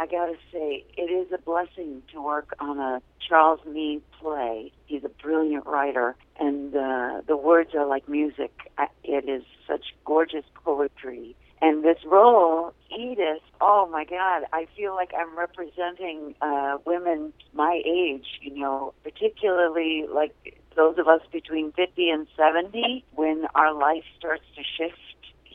I gotta say, it is a blessing to work on a Charles Mee play. He's a brilliant writer, and uh, the words are like music. It is such gorgeous poetry. And this role, Edith, oh my God, I feel like I'm representing uh, women my age, you know, particularly like those of us between 50 and 70 when our life starts to shift.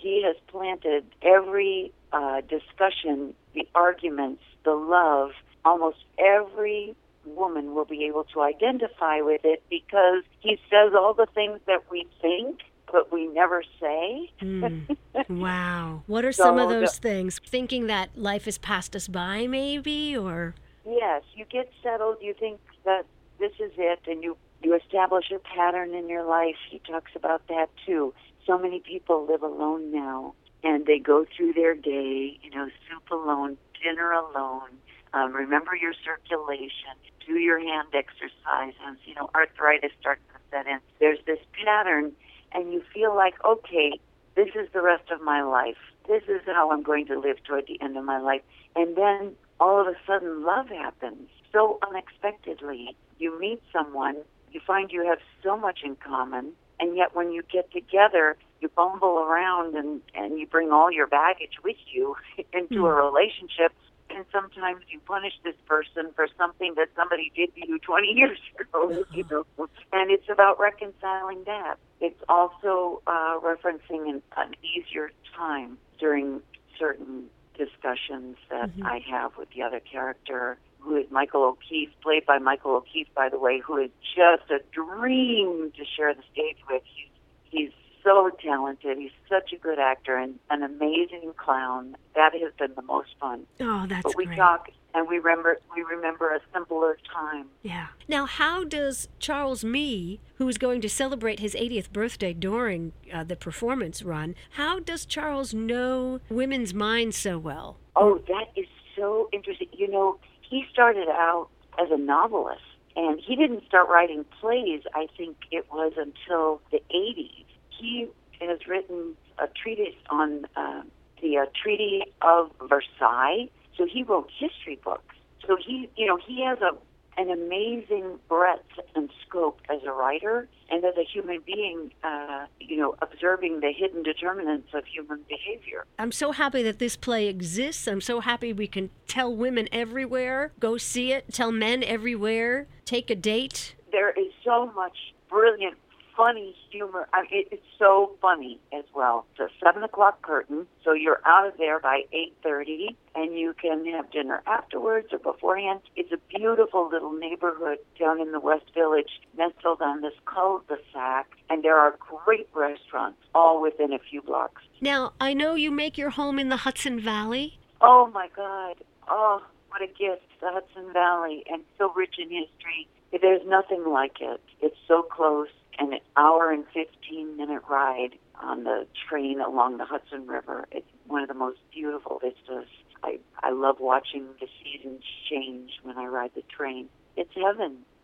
He has planted every uh, discussion, the arguments, the love, almost every woman will be able to identify with it because he says all the things that we think but we never say. mm. Wow. What are so some of those the, things? Thinking that life has passed us by, maybe, or? Yes, you get settled. You think that this is it, and you you establish a pattern in your life. He talks about that too. So many people live alone now, and they go through their day, you know, soup alone, dinner alone. Um, remember your circulation. Do your hand exercises. You know, arthritis starts to set in. There's this pattern, and you feel like, okay, this is the rest of my life. This is how I'm going to live toward the end of my life. And then all of a sudden, love happens so unexpectedly. You meet someone, you find you have so much in common, and yet when you get together, you bumble around and and you bring all your baggage with you into mm. a hmm. relationship and sometimes you punish this person for something that somebody did to you 20 years ago you know and it's about reconciling that it's also uh, referencing an, an easier time during certain discussions that mm-hmm. I have with the other character who is Michael O'Keefe, played by Michael O'Keefe, by the way, who is just a dream to share the stage with. He's, he's so talented. He's such a good actor and an amazing clown. That has been the most fun. Oh, that's But we great. talk and we remember we remember a simpler time. Yeah. Now, how does Charles Mee, who is going to celebrate his 80th birthday during uh, the performance run, how does Charles know women's minds so well? Oh, that is so interesting. You know, he started out as a novelist and he didn't start writing plays i think it was until the 80s he has written a treatise on uh, the uh, Treaty of Versailles. So he wrote history books. So he, you know, he has a an amazing breadth and scope as a writer and as a human being, uh, you know, observing the hidden determinants of human behavior. I'm so happy that this play exists. I'm so happy we can tell women everywhere, go see it, tell men everywhere, take a date. There is so much brilliant funny humor. I mean, it, it's so funny as well. It's a seven o'clock curtain, so you're out of there by eight thirty, and you can have dinner afterwards or beforehand. It's a beautiful little neighborhood down in the West Village, nestled on this cul-de-sac, and there are great restaurants all within a few blocks. Now, I know you make your home in the Hudson Valley. Oh my God! Oh, what a gift! The Hudson Valley, and so rich in history. There's nothing like it. It's so close an hour and 15 minute ride on the train along the Hudson River. It's one of the most beautiful vistas. I, I love watching the seasons change when I ride the train. It's heaven.